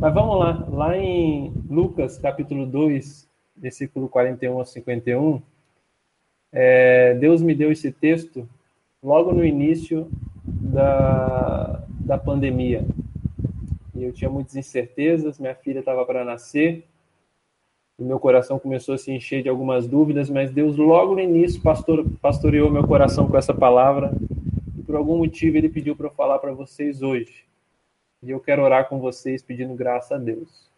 Mas vamos lá, lá em Lucas capítulo 2, versículo 41 a 51, é, Deus me deu esse texto logo no início da, da pandemia. E eu tinha muitas incertezas, minha filha estava para nascer, e meu coração começou a se encher de algumas dúvidas, mas Deus logo no início pastor, pastoreou meu coração com essa palavra, e por algum motivo ele pediu para eu falar para vocês hoje. E eu quero orar com vocês pedindo graça a Deus.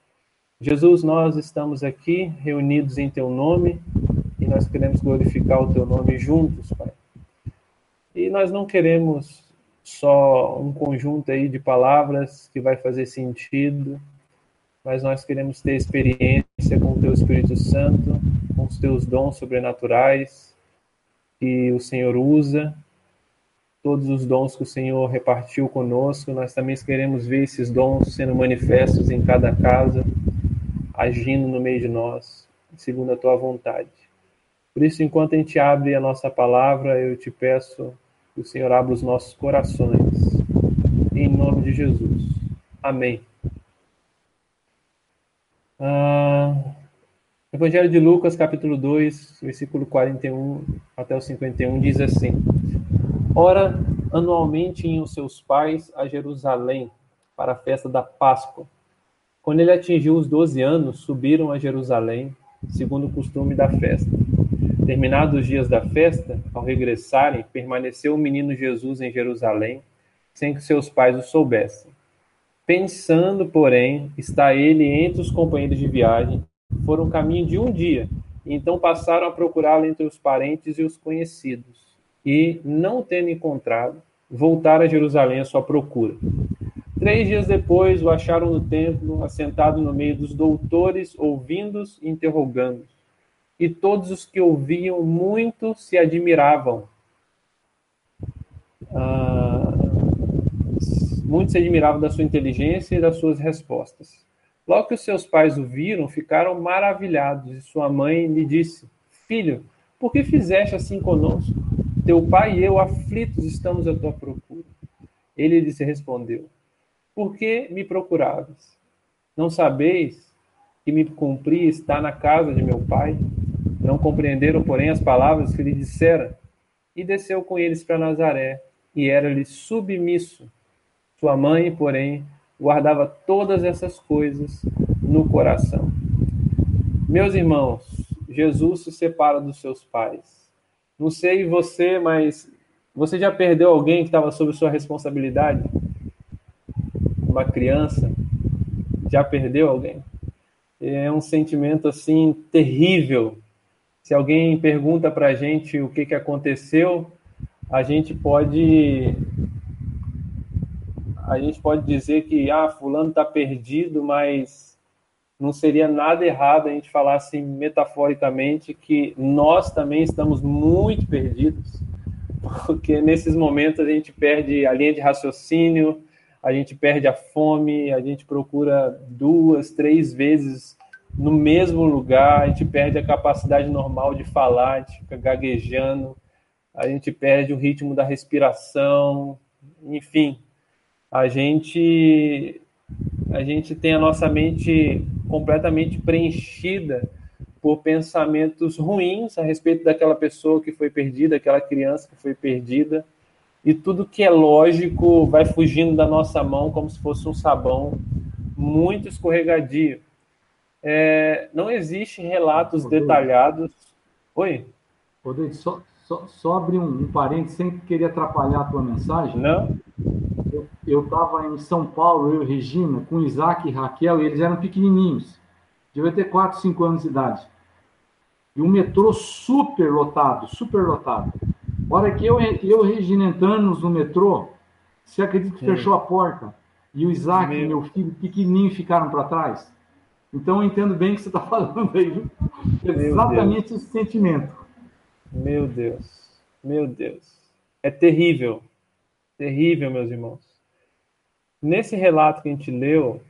Jesus, nós estamos aqui reunidos em teu nome e nós queremos glorificar o teu nome juntos, Pai. E nós não queremos só um conjunto aí de palavras que vai fazer sentido, mas nós queremos ter experiência com o teu Espírito Santo, com os teus dons sobrenaturais que o Senhor usa todos os dons que o Senhor repartiu conosco, nós também queremos ver esses dons sendo manifestos em cada casa, agindo no meio de nós, segundo a tua vontade. Por isso, enquanto a gente abre a nossa palavra, eu te peço que o Senhor abra os nossos corações, em nome de Jesus. Amém. Ah, Evangelho de Lucas, capítulo 2, versículo 41 até o 51, diz assim. Ora, anualmente iam seus pais a Jerusalém para a festa da Páscoa. Quando ele atingiu os doze anos, subiram a Jerusalém, segundo o costume da festa. Terminados os dias da festa, ao regressarem, permaneceu o menino Jesus em Jerusalém, sem que seus pais o soubessem. Pensando, porém, está ele entre os companheiros de viagem, foram caminho de um dia, e então passaram a procurá-lo entre os parentes e os conhecidos e, não tendo encontrado, voltaram a Jerusalém à sua procura. Três dias depois, o acharam no templo, assentado no meio dos doutores, ouvindo-os e interrogando. E todos os que ouviam muito se admiravam. Ah, muito se admiravam da sua inteligência e das suas respostas. Logo que os seus pais o viram, ficaram maravilhados, e sua mãe lhe disse: Filho, por que fizeste assim conosco? Teu pai e eu, aflitos, estamos à tua procura. Ele lhe respondeu: Por que me procuravas? Não sabeis que me cumpri estar na casa de meu pai? Não compreenderam, porém, as palavras que lhe dissera? E desceu com eles para Nazaré, e era-lhe submisso. Sua mãe, porém, guardava todas essas coisas no coração. Meus irmãos, Jesus se separa dos seus pais não sei você, mas você já perdeu alguém que estava sob sua responsabilidade? Uma criança? Já perdeu alguém? É um sentimento assim terrível. Se alguém pergunta para a gente o que, que aconteceu, a gente pode a gente pode dizer que ah, fulano está perdido, mas não seria nada errado a gente falar assim metaforicamente que nós também estamos muito perdidos, porque nesses momentos a gente perde a linha de raciocínio, a gente perde a fome, a gente procura duas, três vezes no mesmo lugar, a gente perde a capacidade normal de falar, a gente fica gaguejando, a gente perde o ritmo da respiração, enfim, a gente a gente tem a nossa mente completamente preenchida por pensamentos ruins a respeito daquela pessoa que foi perdida, aquela criança que foi perdida, e tudo que é lógico vai fugindo da nossa mão como se fosse um sabão muito escorregadio. É, não existem relatos Rodrigo. detalhados. Oi? Rodrigo, só, só, só abrir um, um parênteses sem querer atrapalhar a tua mensagem. Não eu estava em São Paulo, eu e Regina, com Isaac e Raquel, e eles eram pequenininhos, devia ter 4, 5 anos de idade. E o metrô super lotado, super lotado. A hora que eu, eu e Regina entramos no metrô, você acredita que Sim. fechou a porta? E o Isaac meu... e meu filho pequenininho ficaram para trás? Então eu entendo bem o que você está falando aí. Exatamente Deus. esse sentimento. Meu Deus, meu Deus. É terrível. Terrível, meus irmãos. Nesse relato que a gente leu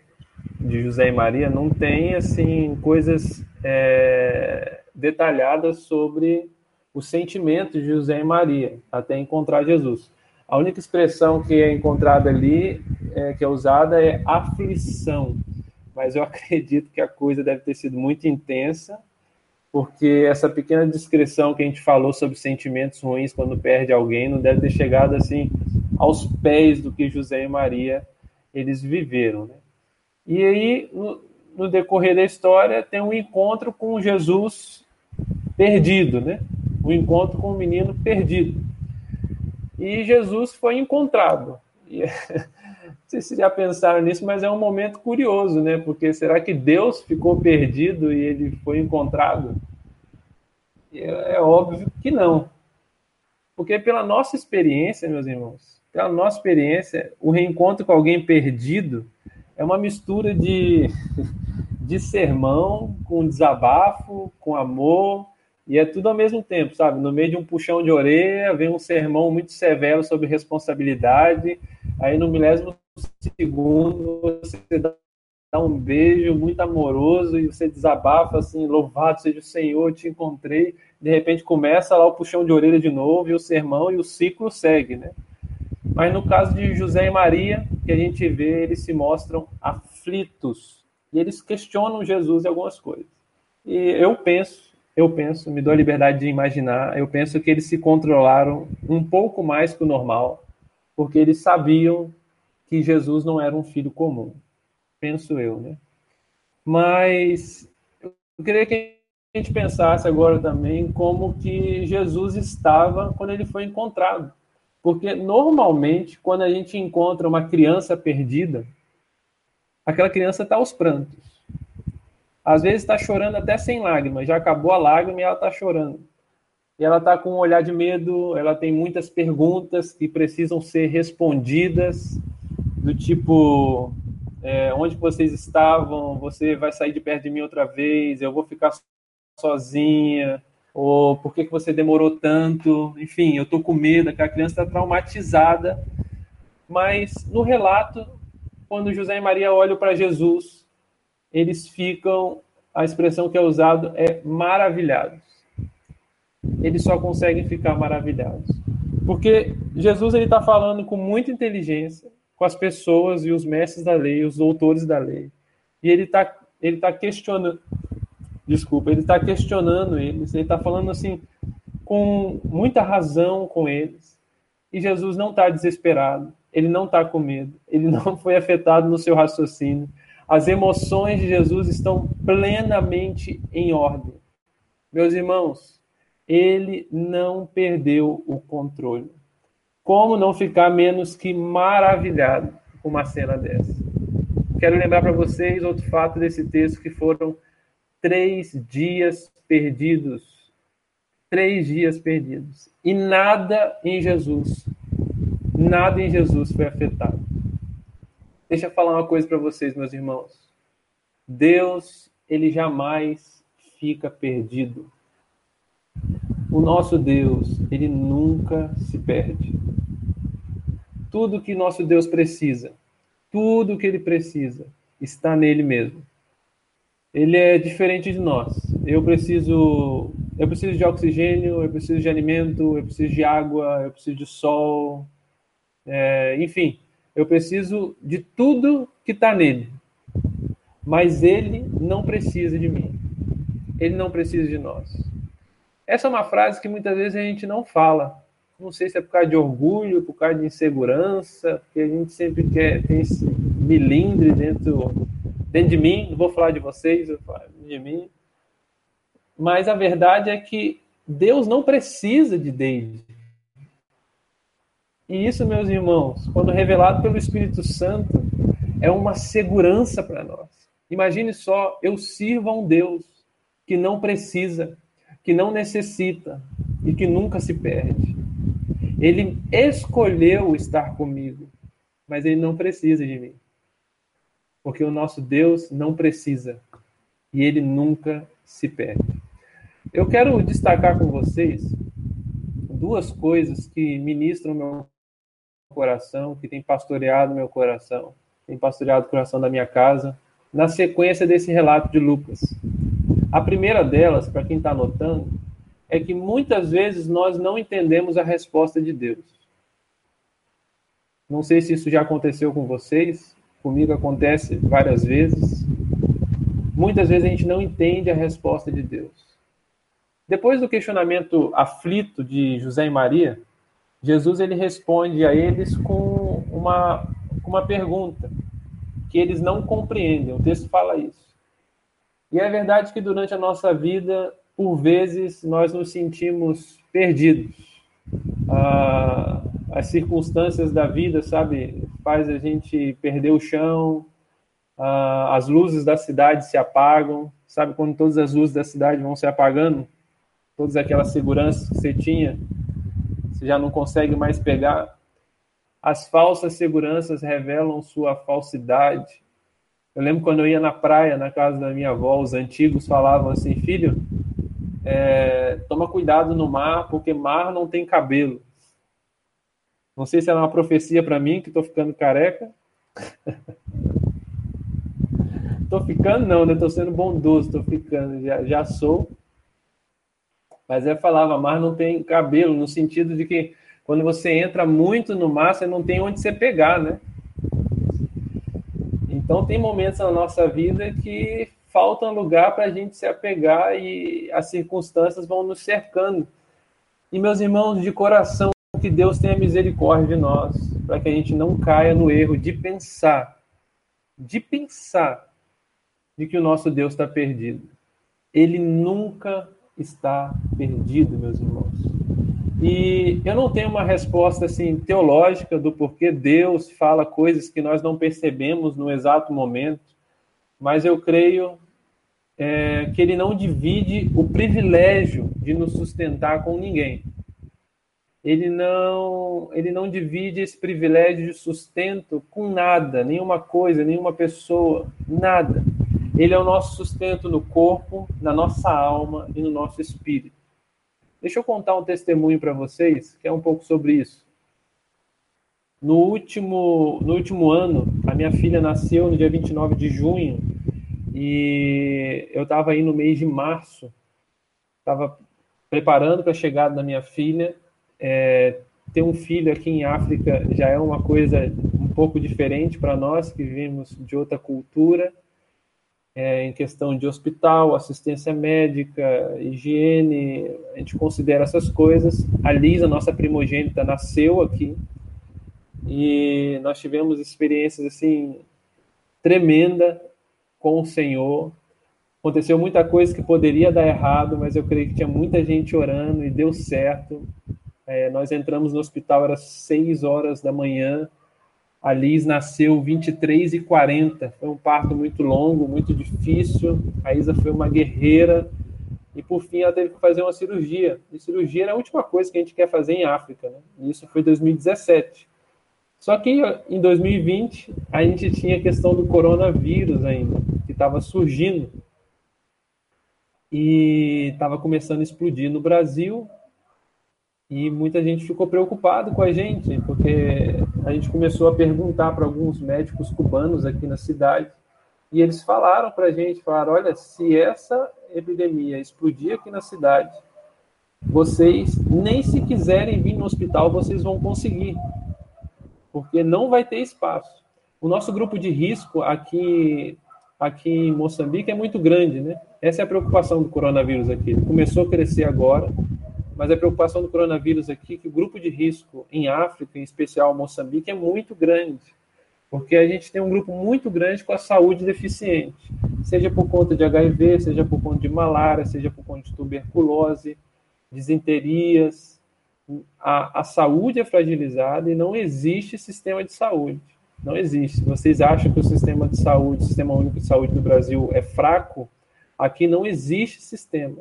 de José e Maria, não tem assim coisas é, detalhadas sobre o sentimento de José e Maria até encontrar Jesus. A única expressão que é encontrada ali, é, que é usada, é aflição. mas eu acredito que a coisa deve ter sido muito intensa, porque essa pequena descrição que a gente falou sobre sentimentos ruins quando perde alguém não deve ter chegado assim aos pés do que José e Maria eles viveram, né? E aí, no, no decorrer da história, tem um encontro com Jesus perdido, né? Um encontro com um menino perdido. E Jesus foi encontrado. E, sei se já pensaram nisso, mas é um momento curioso, né? Porque será que Deus ficou perdido e ele foi encontrado? É, é óbvio que não. Porque pela nossa experiência, meus irmãos, pela nossa experiência, o reencontro com alguém perdido é uma mistura de, de sermão com desabafo, com amor, e é tudo ao mesmo tempo, sabe? No meio de um puxão de orelha, vem um sermão muito severo sobre responsabilidade, aí no milésimo segundo você dá um beijo muito amoroso e você desabafa assim, louvado seja o Senhor, te encontrei. De repente começa lá o puxão de orelha de novo e o sermão e o ciclo segue, né? Mas no caso de José e Maria, que a gente vê, eles se mostram aflitos e eles questionam Jesus em algumas coisas. E eu penso, eu penso, me dou a liberdade de imaginar, eu penso que eles se controlaram um pouco mais que o normal, porque eles sabiam que Jesus não era um filho comum. Penso eu, né? Mas eu queria que a gente pensasse agora também como que Jesus estava quando ele foi encontrado. Porque normalmente, quando a gente encontra uma criança perdida, aquela criança está aos prantos. Às vezes está chorando até sem lágrimas, já acabou a lágrima e ela está chorando. E ela está com um olhar de medo, ela tem muitas perguntas que precisam ser respondidas, do tipo: é, onde vocês estavam? Você vai sair de perto de mim outra vez? Eu vou ficar sozinha? ou por que, que você demorou tanto, enfim, eu estou com medo, aquela criança está traumatizada. Mas no relato, quando José e Maria olham para Jesus, eles ficam, a expressão que é usada é maravilhados. Eles só conseguem ficar maravilhados. Porque Jesus ele está falando com muita inteligência com as pessoas e os mestres da lei, os doutores da lei. E ele está ele tá questionando, desculpa, ele está questionando eles, ele está falando assim, com muita razão com eles. E Jesus não está desesperado, ele não está com medo, ele não foi afetado no seu raciocínio. As emoções de Jesus estão plenamente em ordem. Meus irmãos, ele não perdeu o controle. Como não ficar menos que maravilhado com uma cena dessa? Quero lembrar para vocês outro fato desse texto que foram três dias perdidos. Três dias perdidos. E nada em Jesus, nada em Jesus foi afetado. Deixa eu falar uma coisa para vocês, meus irmãos. Deus, ele jamais fica perdido. O nosso Deus, ele nunca se perde. Tudo que nosso Deus precisa, tudo que ele precisa, está nele mesmo ele é diferente de nós. Eu preciso, eu preciso de oxigênio, eu preciso de alimento, eu preciso de água, eu preciso de sol, é, enfim, eu preciso de tudo que está nele. Mas ele não precisa de mim. Ele não precisa de nós. Essa é uma frase que muitas vezes a gente não fala. Não sei se é por causa de orgulho, por causa de insegurança, porque a gente sempre quer ter esse milindre dentro dentro de mim, não vou falar de vocês, eu falar de mim. Mas a verdade é que Deus não precisa de David. E isso, meus irmãos, quando revelado pelo Espírito Santo, é uma segurança para nós. Imagine só, eu sirvo a um Deus que não precisa, que não necessita e que nunca se perde. Ele escolheu estar comigo, mas ele não precisa de mim porque o nosso Deus não precisa e ele nunca se perde. Eu quero destacar com vocês duas coisas que ministram meu coração, que tem pastoreado meu coração, tem pastoreado o coração da minha casa, na sequência desse relato de Lucas. A primeira delas, para quem está anotando, é que muitas vezes nós não entendemos a resposta de Deus. Não sei se isso já aconteceu com vocês, Comigo acontece várias vezes. muitas vezes a gente não entende a resposta de Deus. Depois do questionamento aflito de José e Maria, Jesus ele responde a eles com uma, uma pergunta que eles não compreendem. O texto fala isso. E é verdade que durante a nossa vida, por vezes, nós nos sentimos perdidos. Ah, as circunstâncias da vida, sabe, faz a gente perder o chão, ah, as luzes da cidade se apagam, sabe, quando todas as luzes da cidade vão se apagando, todas aquelas seguranças que você tinha, você já não consegue mais pegar. As falsas seguranças revelam sua falsidade. Eu lembro quando eu ia na praia, na casa da minha avó, os antigos falavam assim: filho, é, toma cuidado no mar, porque mar não tem cabelo. Não sei se era uma profecia para mim, que estou ficando careca. Estou ficando, não, né? Estou sendo bondoso, estou ficando, já, já sou. Mas é falava, mar não tem cabelo, no sentido de que quando você entra muito no mar, você não tem onde você pegar, né? Então tem momentos na nossa vida que falta lugar para a gente se apegar e as circunstâncias vão nos cercando. E meus irmãos, de coração, que Deus tenha misericórdia de nós, para que a gente não caia no erro de pensar, de pensar de que o nosso Deus está perdido. Ele nunca está perdido, meus irmãos. E eu não tenho uma resposta assim teológica do porquê Deus fala coisas que nós não percebemos no exato momento, mas eu creio é, que Ele não divide o privilégio de nos sustentar com ninguém. Ele não, ele não divide esse privilégio de sustento com nada, nenhuma coisa, nenhuma pessoa, nada. Ele é o nosso sustento no corpo, na nossa alma e no nosso espírito. Deixa eu contar um testemunho para vocês, que é um pouco sobre isso. No último, no último ano, a minha filha nasceu no dia 29 de junho e eu estava aí no mês de março, estava preparando para a chegada da minha filha. É, ter um filho aqui em África já é uma coisa um pouco diferente para nós que vivemos de outra cultura é, em questão de hospital, assistência médica, higiene, a gente considera essas coisas. A Lisa, nossa primogênita, nasceu aqui e nós tivemos experiências assim tremenda com o Senhor. Aconteceu muita coisa que poderia dar errado, mas eu creio que tinha muita gente orando e deu certo. É, nós entramos no hospital, era seis horas da manhã, a Liz nasceu 23 e 40. Foi um parto muito longo, muito difícil. A Isa foi uma guerreira. E por fim ela teve que fazer uma cirurgia. E cirurgia era a última coisa que a gente quer fazer em África. Né? E isso foi 2017. Só que em 2020 a gente tinha a questão do coronavírus ainda, que estava surgindo. E estava começando a explodir no Brasil, e muita gente ficou preocupado com a gente, porque a gente começou a perguntar para alguns médicos cubanos aqui na cidade, e eles falaram para a gente, falaram, olha, se essa epidemia explodir aqui na cidade, vocês nem se quiserem vir no hospital, vocês vão conseguir, porque não vai ter espaço. O nosso grupo de risco aqui aqui em Moçambique é muito grande, né? Essa é a preocupação do coronavírus aqui. Ele começou a crescer agora, mas a preocupação do coronavírus aqui é que o grupo de risco em África, em especial Moçambique, é muito grande, porque a gente tem um grupo muito grande com a saúde deficiente, seja por conta de HIV, seja por conta de malária, seja por conta de tuberculose, desenterias. A, a saúde é fragilizada e não existe sistema de saúde. Não existe. Vocês acham que o sistema de saúde, o sistema único de saúde do Brasil é fraco? Aqui não existe sistema.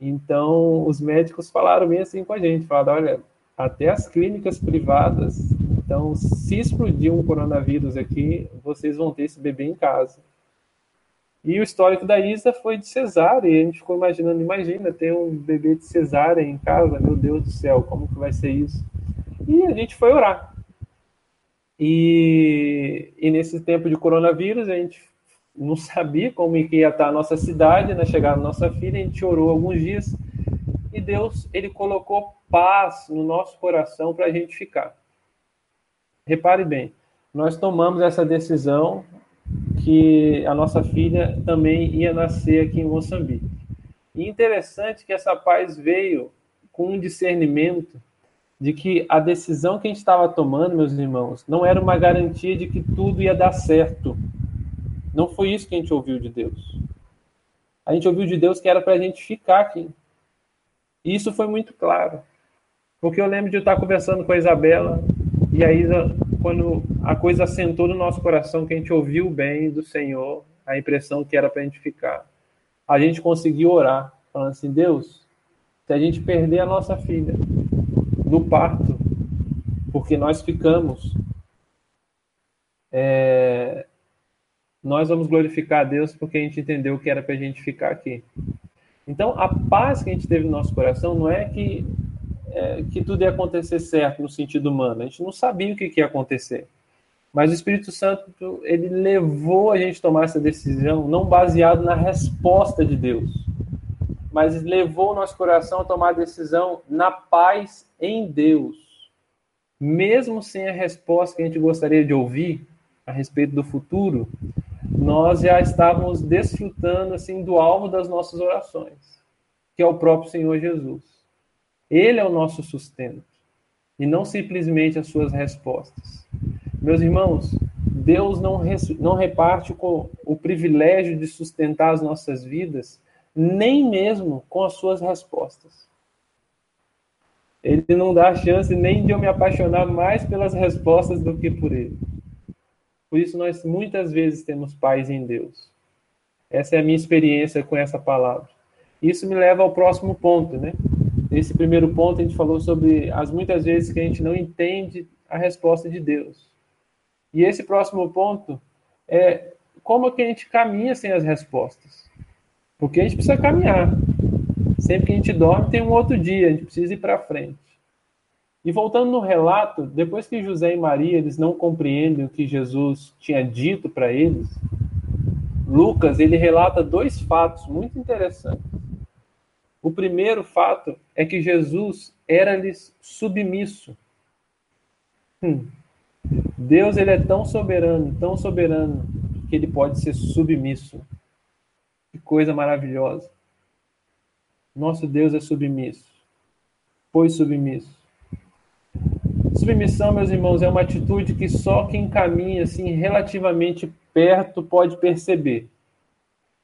Então, os médicos falaram bem assim com a gente, falaram, olha, até as clínicas privadas, então, se explodir um coronavírus aqui, vocês vão ter esse bebê em casa. E o histórico da Isa foi de cesárea, e a gente ficou imaginando, imagina, ter um bebê de cesárea em casa, meu Deus do céu, como que vai ser isso? E a gente foi orar. E, e nesse tempo de coronavírus, a gente não sabia como ia estar a nossa cidade, né? Chegar a nossa filha, a gente orou alguns dias e Deus ele colocou paz no nosso coração para a gente ficar. Repare bem, nós tomamos essa decisão que a nossa filha também ia nascer aqui em Moçambique. E interessante que essa paz veio com um discernimento de que a decisão que a gente estava tomando, meus irmãos, não era uma garantia de que tudo ia dar certo. Não foi isso que a gente ouviu de Deus. A gente ouviu de Deus que era para a gente ficar aqui. E isso foi muito claro. Porque eu lembro de eu estar conversando com a Isabela, e aí, quando a coisa assentou no nosso coração, que a gente ouviu bem do Senhor, a impressão que era para a gente ficar, a gente conseguiu orar, falando assim: Deus, se a gente perder a nossa filha no parto, porque nós ficamos, é, nós vamos glorificar a Deus porque a gente entendeu que era para a gente ficar aqui. Então, a paz que a gente teve no nosso coração não é que, é, que tudo ia acontecer certo no sentido humano. A gente não sabia o que, ia acontecer. Mas o Espírito Santo, ele levou a gente a tomar essa decisão, não baseado na resposta de Deus, mas levou o nosso coração a tomar a decisão na paz em Deus. Mesmo sem a resposta que a gente gostaria de ouvir a respeito do futuro, nós já estávamos desfrutando assim do alvo das nossas orações, que é o próprio Senhor Jesus. Ele é o nosso sustento e não simplesmente as suas respostas. Meus irmãos, Deus não, não reparte com o privilégio de sustentar as nossas vidas, nem mesmo com as suas respostas. Ele não dá chance nem de eu me apaixonar mais pelas respostas do que por ele. Por isso, nós muitas vezes temos paz em Deus. Essa é a minha experiência com essa palavra. Isso me leva ao próximo ponto, né? Nesse primeiro ponto, a gente falou sobre as muitas vezes que a gente não entende a resposta de Deus. E esse próximo ponto é como que a gente caminha sem as respostas. Porque a gente precisa caminhar. Sempre que a gente dorme, tem um outro dia, a gente precisa ir para frente. E voltando no relato, depois que José e Maria eles não compreendem o que Jesus tinha dito para eles, Lucas ele relata dois fatos muito interessantes. O primeiro fato é que Jesus era-lhes submisso. Hum. Deus ele é tão soberano, tão soberano que ele pode ser submisso. Que coisa maravilhosa. Nosso Deus é submisso. Foi submisso. Submissão, meus irmãos, é uma atitude que só quem caminha assim relativamente perto pode perceber.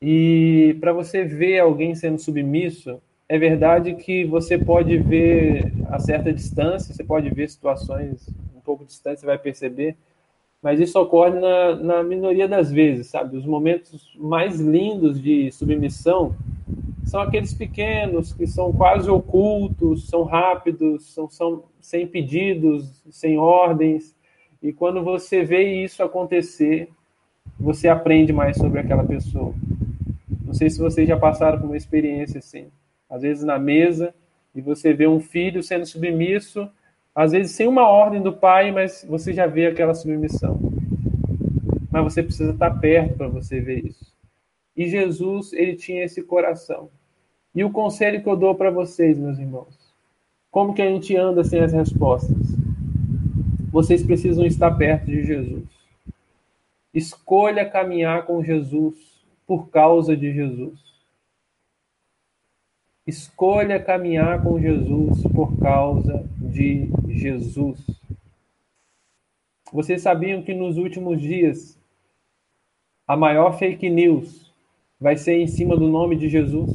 E para você ver alguém sendo submisso, é verdade que você pode ver a certa distância, você pode ver situações um pouco distantes, você vai perceber, mas isso ocorre na, na minoria das vezes, sabe? Os momentos mais lindos de submissão são aqueles pequenos que são quase ocultos, são rápidos, são, são sem pedidos, sem ordens. E quando você vê isso acontecer, você aprende mais sobre aquela pessoa. Não sei se vocês já passaram por uma experiência assim. Às vezes na mesa, e você vê um filho sendo submisso, às vezes sem uma ordem do pai, mas você já vê aquela submissão. Mas você precisa estar perto para você ver isso. E Jesus, ele tinha esse coração. E o conselho que eu dou para vocês, meus irmãos, como que a gente anda sem as respostas? Vocês precisam estar perto de Jesus. Escolha caminhar com Jesus por causa de Jesus. Escolha caminhar com Jesus por causa de Jesus. Vocês sabiam que nos últimos dias a maior fake news vai ser em cima do nome de Jesus?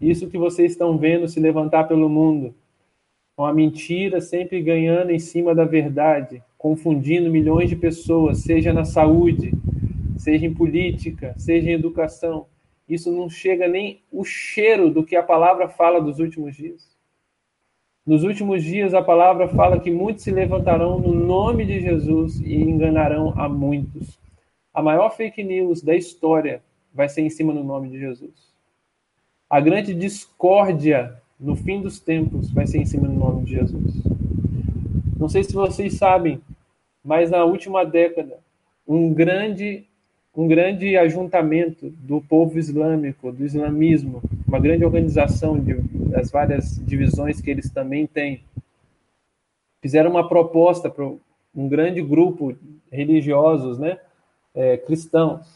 Isso que vocês estão vendo se levantar pelo mundo, com a mentira sempre ganhando em cima da verdade, confundindo milhões de pessoas, seja na saúde, seja em política, seja em educação. Isso não chega nem o cheiro do que a palavra fala dos últimos dias. Nos últimos dias, a palavra fala que muitos se levantarão no nome de Jesus e enganarão a muitos. A maior fake news da história vai ser em cima do nome de Jesus. A grande discórdia no fim dos tempos vai ser em cima do nome de Jesus. Não sei se vocês sabem, mas na última década, um grande um grande ajuntamento do povo islâmico, do islamismo, uma grande organização de, das várias divisões que eles também têm, fizeram uma proposta um grande grupo religiosos, né, é, cristãos,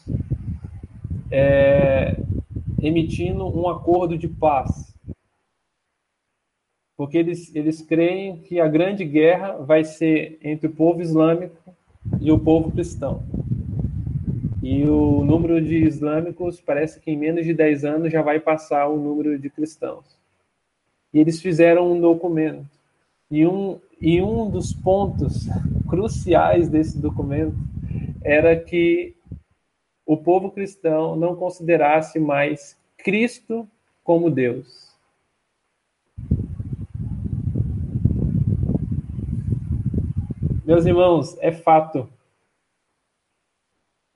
é, emitindo um acordo de paz. Porque eles, eles creem que a grande guerra vai ser entre o povo islâmico e o povo cristão. E o número de islâmicos parece que em menos de 10 anos já vai passar o número de cristãos. E eles fizeram um documento. E um, e um dos pontos cruciais desse documento era que o povo cristão não considerasse mais Cristo como Deus. Meus irmãos, é fato.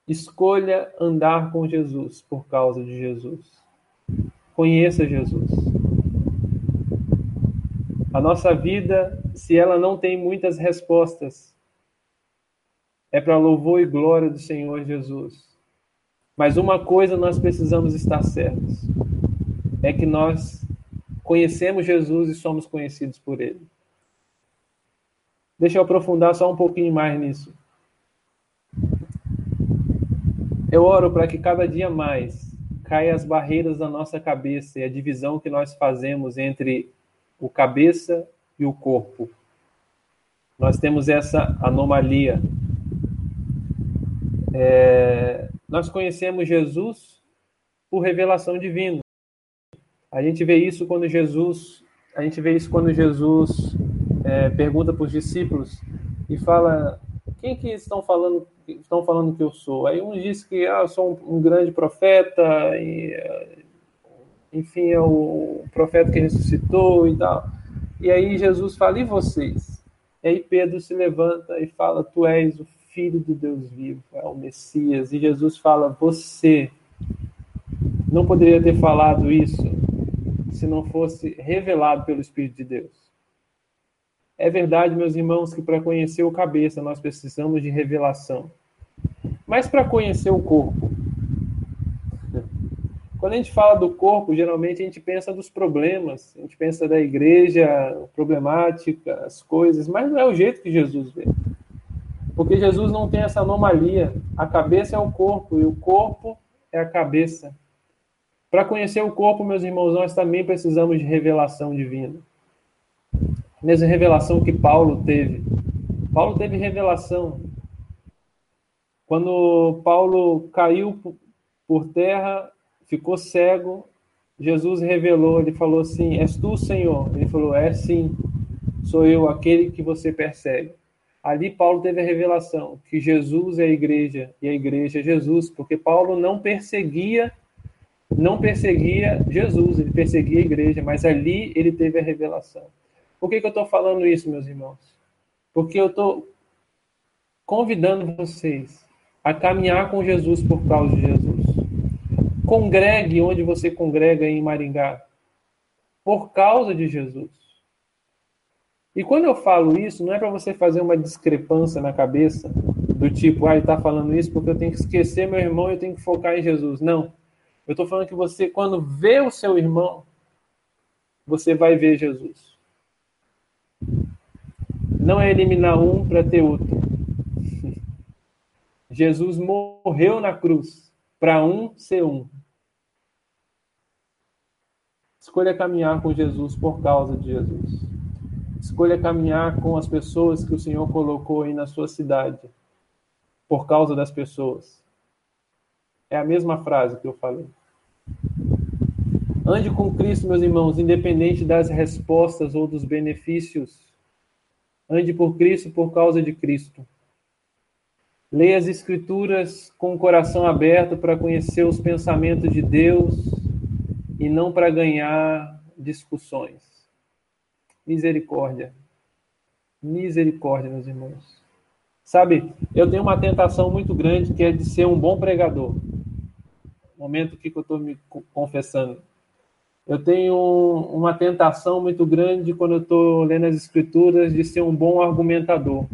Escolha andar com Jesus por causa de Jesus. Conheça Jesus. A nossa vida, se ela não tem muitas respostas, é para louvor e glória do Senhor Jesus. Mas uma coisa nós precisamos estar certos: é que nós conhecemos Jesus e somos conhecidos por Ele. Deixa eu aprofundar só um pouquinho mais nisso. Eu oro para que cada dia mais caia as barreiras da nossa cabeça e a divisão que nós fazemos entre o cabeça e o corpo. Nós temos essa anomalia. É, nós conhecemos Jesus por revelação divina. A gente vê isso quando Jesus, a gente vê isso quando Jesus é, pergunta para os discípulos e fala quem que estão falando estão falando que eu sou. Aí um diz que ah, eu sou um, um grande profeta e enfim é o profeta que ressuscitou e tal. E aí Jesus fala e vocês? E aí Pedro se levanta e fala: Tu és o Filho do Deus vivo, é o Messias. E Jesus fala: Você não poderia ter falado isso se não fosse revelado pelo Espírito de Deus. É verdade, meus irmãos, que para conhecer o cabeça nós precisamos de revelação. Mas para conhecer o corpo, quando a gente fala do corpo, geralmente a gente pensa dos problemas, a gente pensa da igreja, problemática, as coisas, mas não é o jeito que Jesus vê. Porque Jesus não tem essa anomalia. A cabeça é o corpo e o corpo é a cabeça. Para conhecer o corpo, meus irmãos, nós também precisamos de revelação divina. Mesma revelação que Paulo teve. Paulo teve revelação. Quando Paulo caiu por terra, ficou cego, Jesus revelou, ele falou assim: És tu, Senhor? Ele falou: É sim, sou eu, aquele que você persegue. Ali Paulo teve a revelação que Jesus é a igreja e a igreja é Jesus, porque Paulo não perseguia não perseguia Jesus, ele perseguia a igreja, mas ali ele teve a revelação. Por que, que eu estou falando isso, meus irmãos? Porque eu estou convidando vocês a caminhar com Jesus por causa de Jesus. Congregue onde você congrega em Maringá, por causa de Jesus. E quando eu falo isso, não é para você fazer uma discrepância na cabeça, do tipo, ah, ele está falando isso porque eu tenho que esquecer meu irmão e eu tenho que focar em Jesus. Não. Eu estou falando que você, quando vê o seu irmão, você vai ver Jesus. Não é eliminar um para ter outro. Jesus morreu na cruz para um ser um. Escolha caminhar com Jesus por causa de Jesus. Escolha caminhar com as pessoas que o Senhor colocou aí na sua cidade, por causa das pessoas. É a mesma frase que eu falei. Ande com Cristo, meus irmãos, independente das respostas ou dos benefícios. Ande por Cristo por causa de Cristo. Leia as Escrituras com o coração aberto para conhecer os pensamentos de Deus e não para ganhar discussões. Misericórdia. Misericórdia, meus irmãos. Sabe, eu tenho uma tentação muito grande que é de ser um bom pregador. Momento que eu estou me confessando. Eu tenho uma tentação muito grande quando eu estou lendo as escrituras de ser um bom argumentador,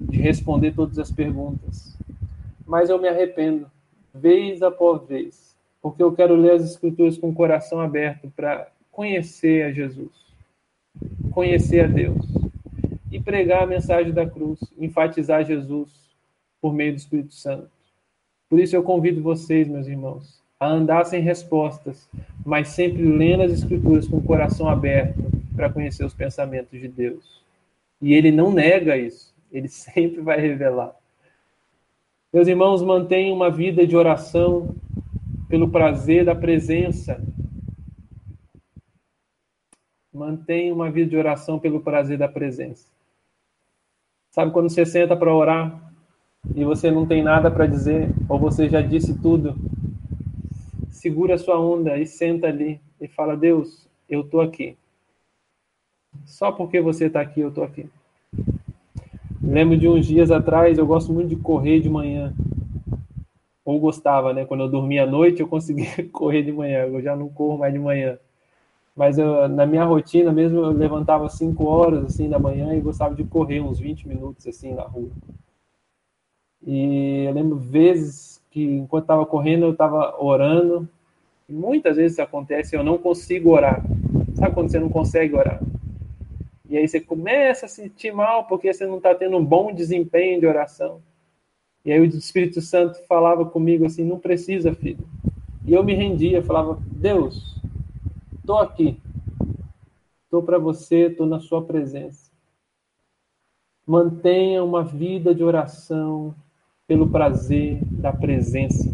de responder todas as perguntas. Mas eu me arrependo, vez após vez, porque eu quero ler as escrituras com o coração aberto para conhecer a Jesus conhecer a Deus. e pregar a mensagem da cruz, enfatizar Jesus por meio do Espírito Santo. Por isso eu convido vocês, meus irmãos, a andar sem respostas, mas sempre lendo as Escrituras com o coração aberto para conhecer os pensamentos de Deus. E ele não nega isso, ele sempre vai revelar. Meus irmãos, mantenham uma vida de oração pelo prazer da presença. Mantenha uma vida de oração pelo prazer da presença. Sabe quando você senta para orar e você não tem nada para dizer, ou você já disse tudo? Segura a sua onda e senta ali e fala: Deus, eu estou aqui. Só porque você está aqui, eu estou aqui. Lembro de uns dias atrás, eu gosto muito de correr de manhã. Ou gostava, né? Quando eu dormia à noite, eu conseguia correr de manhã. Eu já não corro mais de manhã. Mas eu, na minha rotina mesmo, eu levantava 5 horas assim da manhã e gostava de correr uns 20 minutos assim na rua. E eu lembro vezes que enquanto estava correndo, eu estava orando. E muitas vezes acontece, eu não consigo orar. Sabe quando você não consegue orar? E aí você começa a sentir mal porque você não está tendo um bom desempenho de oração. E aí o Espírito Santo falava comigo assim: não precisa, filho. E eu me rendia, falava: Deus, estou aqui. Estou para você, estou na sua presença. Mantenha uma vida de oração pelo prazer da presença.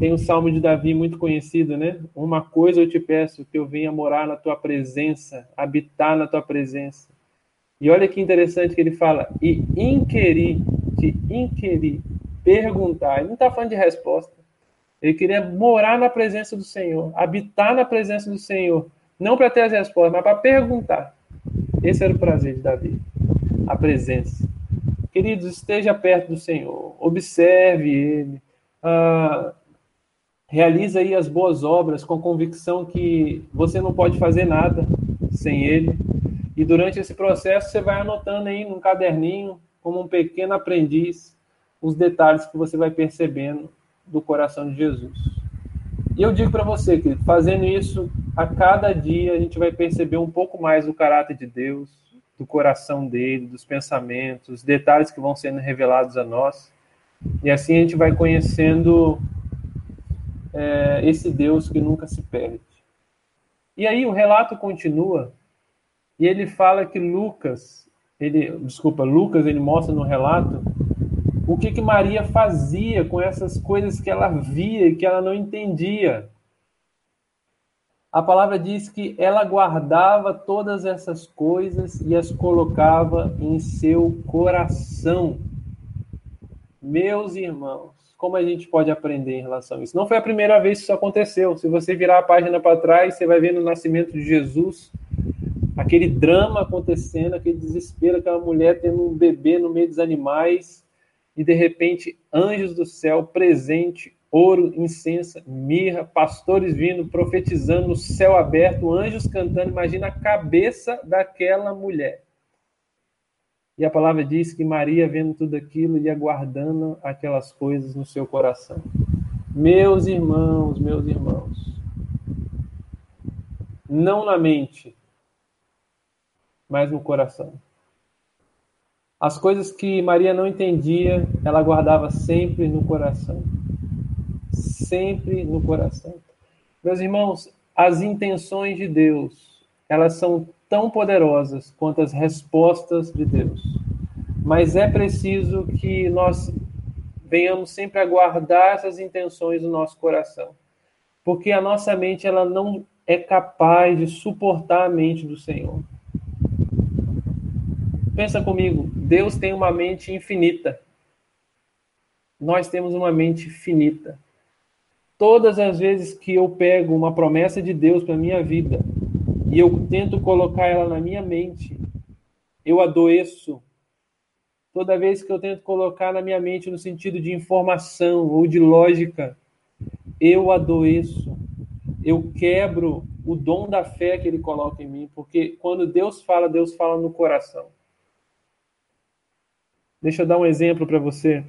Tem um salmo de Davi muito conhecido, né? Uma coisa eu te peço, que eu venha morar na tua presença, habitar na tua presença. E olha que interessante que ele fala, e inquirir, de inquirir, perguntar. Ele não está falando de resposta. Ele queria morar na presença do Senhor, habitar na presença do Senhor. Não para ter as respostas, mas para perguntar. Esse era o prazer de Davi, a presença. Queridos, esteja perto do Senhor, observe Ele. Ah, realiza aí as boas obras com convicção que você não pode fazer nada sem ele. E durante esse processo você vai anotando aí num caderninho, como um pequeno aprendiz, os detalhes que você vai percebendo do coração de Jesus. E eu digo para você, que fazendo isso a cada dia a gente vai perceber um pouco mais do caráter de Deus, do coração dele, dos pensamentos, detalhes que vão sendo revelados a nós. E assim a gente vai conhecendo é, esse Deus que nunca se perde. E aí o relato continua e ele fala que Lucas, ele, desculpa, Lucas, ele mostra no relato o que que Maria fazia com essas coisas que ela via e que ela não entendia. A palavra diz que ela guardava todas essas coisas e as colocava em seu coração. Meus irmãos, como a gente pode aprender em relação a isso? Não foi a primeira vez que isso aconteceu. Se você virar a página para trás, você vai ver no nascimento de Jesus aquele drama acontecendo, aquele desespero, aquela mulher tendo um bebê no meio dos animais e de repente anjos do céu presente, ouro, incenso, mirra, pastores vindo, profetizando, no céu aberto, anjos cantando. Imagina a cabeça daquela mulher. E a palavra diz que Maria, vendo tudo aquilo, ia guardando aquelas coisas no seu coração. Meus irmãos, meus irmãos, não na mente, mas no coração. As coisas que Maria não entendia, ela guardava sempre no coração. Sempre no coração. Meus irmãos, as intenções de Deus, elas são tão poderosas quanto as respostas de Deus. Mas é preciso que nós venhamos sempre a guardar essas intenções no nosso coração. Porque a nossa mente ela não é capaz de suportar a mente do Senhor. Pensa comigo, Deus tem uma mente infinita. Nós temos uma mente finita. Todas as vezes que eu pego uma promessa de Deus para minha vida, e eu tento colocar ela na minha mente, eu adoeço. Toda vez que eu tento colocar na minha mente no sentido de informação ou de lógica, eu adoeço. Eu quebro o dom da fé que ele coloca em mim, porque quando Deus fala, Deus fala no coração. Deixa eu dar um exemplo para você.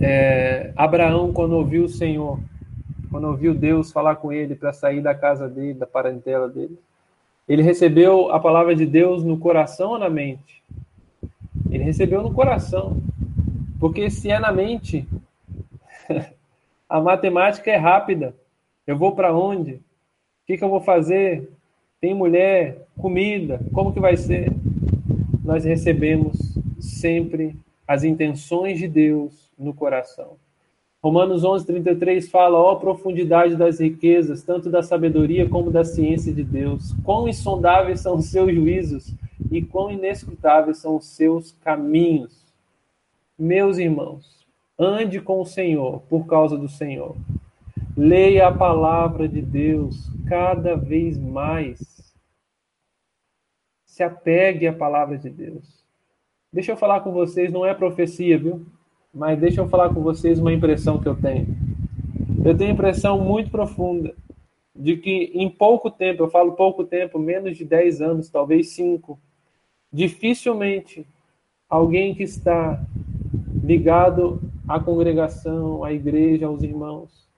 É, Abraão, quando ouviu o Senhor, quando ouviu Deus falar com ele para sair da casa dele, da parentela dele, Ele recebeu a palavra de Deus no coração ou na mente? Ele recebeu no coração. Porque se é na mente, a matemática é rápida. Eu vou para onde? O que, que eu vou fazer? Tem mulher, comida, como que vai ser? Nós recebemos sempre as intenções de Deus no coração. Romanos 11, 33 fala: ó profundidade das riquezas, tanto da sabedoria como da ciência de Deus. Quão insondáveis são os seus juízos e quão inescrutáveis são os seus caminhos. Meus irmãos, ande com o Senhor por causa do Senhor. Leia a palavra de Deus cada vez mais. Se apegue à palavra de Deus. Deixa eu falar com vocês, não é profecia, viu? Mas deixa eu falar com vocês uma impressão que eu tenho. Eu tenho impressão muito profunda de que em pouco tempo, eu falo pouco tempo, menos de 10 anos, talvez 5, dificilmente alguém que está ligado à congregação, à igreja, aos irmãos,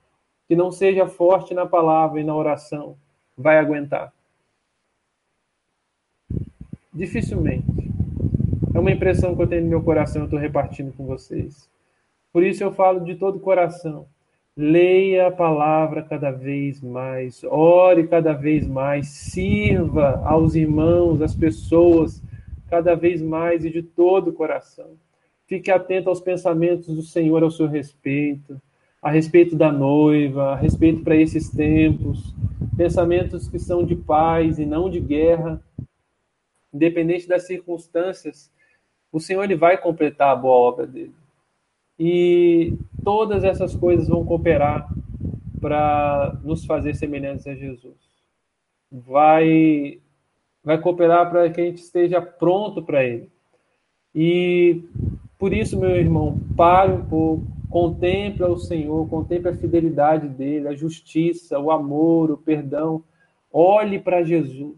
que não seja forte na palavra e na oração, vai aguentar. Dificilmente. É uma impressão que eu tenho no meu coração, eu estou repartindo com vocês. Por isso eu falo de todo o coração. Leia a palavra cada vez mais, ore cada vez mais, sirva aos irmãos, às pessoas, cada vez mais e de todo o coração. Fique atento aos pensamentos do Senhor ao seu respeito a respeito da noiva, a respeito para esses tempos, pensamentos que são de paz e não de guerra, independente das circunstâncias, o Senhor ele vai completar a boa obra dele. E todas essas coisas vão cooperar para nos fazer semelhantes a Jesus. Vai vai cooperar para que a gente esteja pronto para ele. E por isso, meu irmão, pare um pouco, Contempla o Senhor, contempla a fidelidade dele, a justiça, o amor, o perdão. Olhe para Jesus.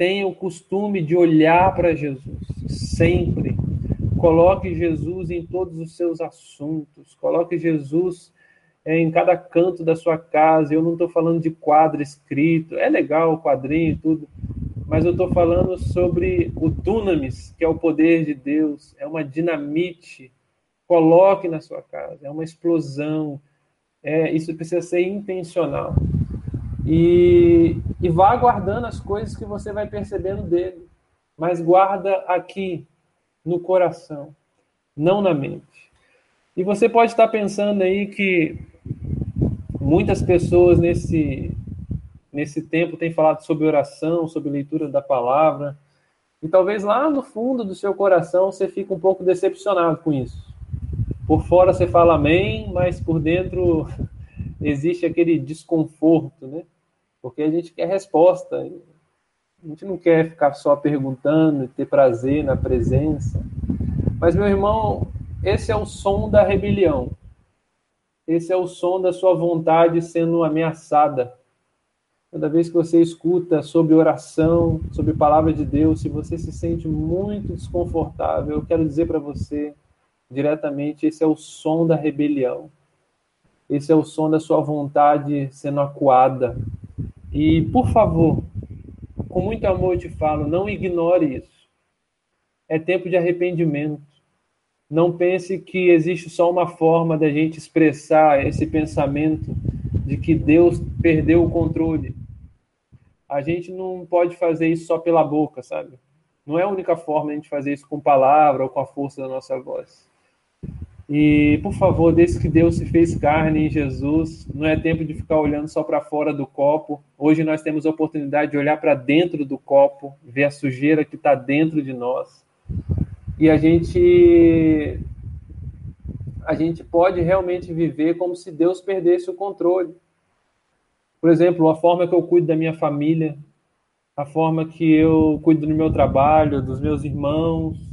Tenha o costume de olhar para Jesus sempre. Coloque Jesus em todos os seus assuntos. Coloque Jesus é, em cada canto da sua casa. Eu não estou falando de quadro escrito. É legal o quadrinho e tudo. Mas eu estou falando sobre o dunamis, que é o poder de Deus. É uma dinamite Coloque na sua casa. É uma explosão. É, isso precisa ser intencional. E, e vá guardando as coisas que você vai percebendo dele. Mas guarda aqui, no coração, não na mente. E você pode estar pensando aí que muitas pessoas nesse, nesse tempo têm falado sobre oração, sobre leitura da palavra. E talvez lá no fundo do seu coração você fique um pouco decepcionado com isso. Por fora você fala amém, mas por dentro existe aquele desconforto, né? Porque a gente quer resposta. A gente não quer ficar só perguntando e ter prazer na presença. Mas, meu irmão, esse é o som da rebelião. Esse é o som da sua vontade sendo ameaçada. Toda vez que você escuta sobre oração, sobre palavra de Deus, se você se sente muito desconfortável, eu quero dizer para você diretamente, esse é o som da rebelião. Esse é o som da sua vontade sendo acuada. E, por favor, com muito amor eu te falo, não ignore isso. É tempo de arrependimento. Não pense que existe só uma forma da gente expressar esse pensamento de que Deus perdeu o controle. A gente não pode fazer isso só pela boca, sabe? Não é a única forma de a gente fazer isso com palavra ou com a força da nossa voz. E, por favor, desde que Deus se fez carne em Jesus, não é tempo de ficar olhando só para fora do copo. Hoje nós temos a oportunidade de olhar para dentro do copo, ver a sujeira que está dentro de nós. E a gente a gente pode realmente viver como se Deus perdesse o controle. Por exemplo, a forma que eu cuido da minha família, a forma que eu cuido do meu trabalho, dos meus irmãos,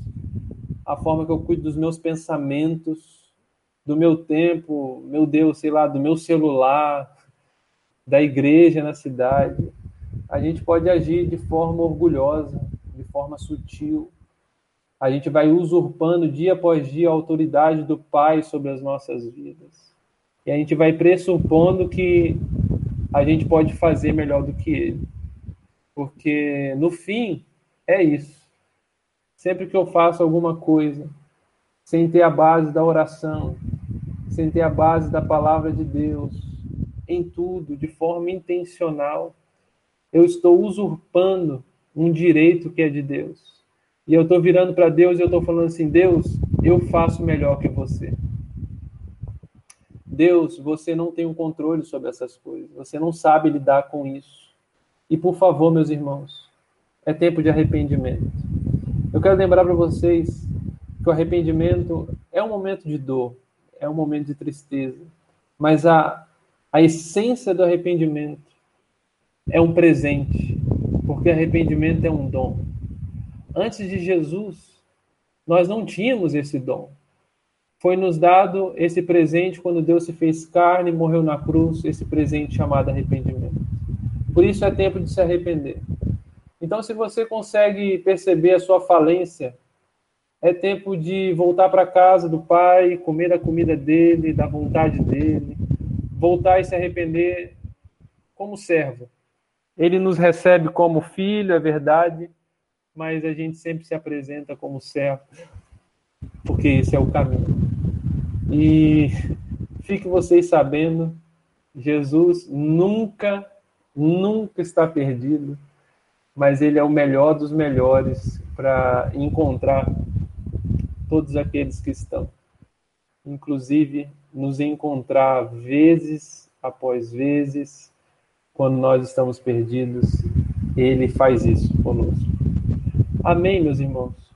a forma que eu cuido dos meus pensamentos, do meu tempo, meu Deus, sei lá, do meu celular, da igreja na cidade. A gente pode agir de forma orgulhosa, de forma sutil. A gente vai usurpando dia após dia a autoridade do Pai sobre as nossas vidas. E a gente vai pressupondo que a gente pode fazer melhor do que ele. Porque no fim é isso. Sempre que eu faço alguma coisa sem ter a base da oração, sem ter a base da palavra de Deus, em tudo, de forma intencional, eu estou usurpando um direito que é de Deus. E eu estou virando para Deus e eu estou falando assim: Deus, eu faço melhor que você. Deus, você não tem o um controle sobre essas coisas, você não sabe lidar com isso. E por favor, meus irmãos, é tempo de arrependimento. Quero lembrar para vocês que o arrependimento é um momento de dor, é um momento de tristeza, mas a, a essência do arrependimento é um presente, porque arrependimento é um dom. Antes de Jesus, nós não tínhamos esse dom. Foi nos dado esse presente quando Deus se fez carne e morreu na cruz, esse presente chamado arrependimento. Por isso é tempo de se arrepender. Então, se você consegue perceber a sua falência, é tempo de voltar para casa do Pai, comer a comida dele, da vontade dele, voltar e se arrepender como servo. Ele nos recebe como filho, é verdade, mas a gente sempre se apresenta como servo, porque esse é o caminho. E fique vocês sabendo, Jesus nunca, nunca está perdido, mas ele é o melhor dos melhores para encontrar todos aqueles que estão. Inclusive, nos encontrar vezes após vezes, quando nós estamos perdidos, ele faz isso conosco. Amém, meus irmãos?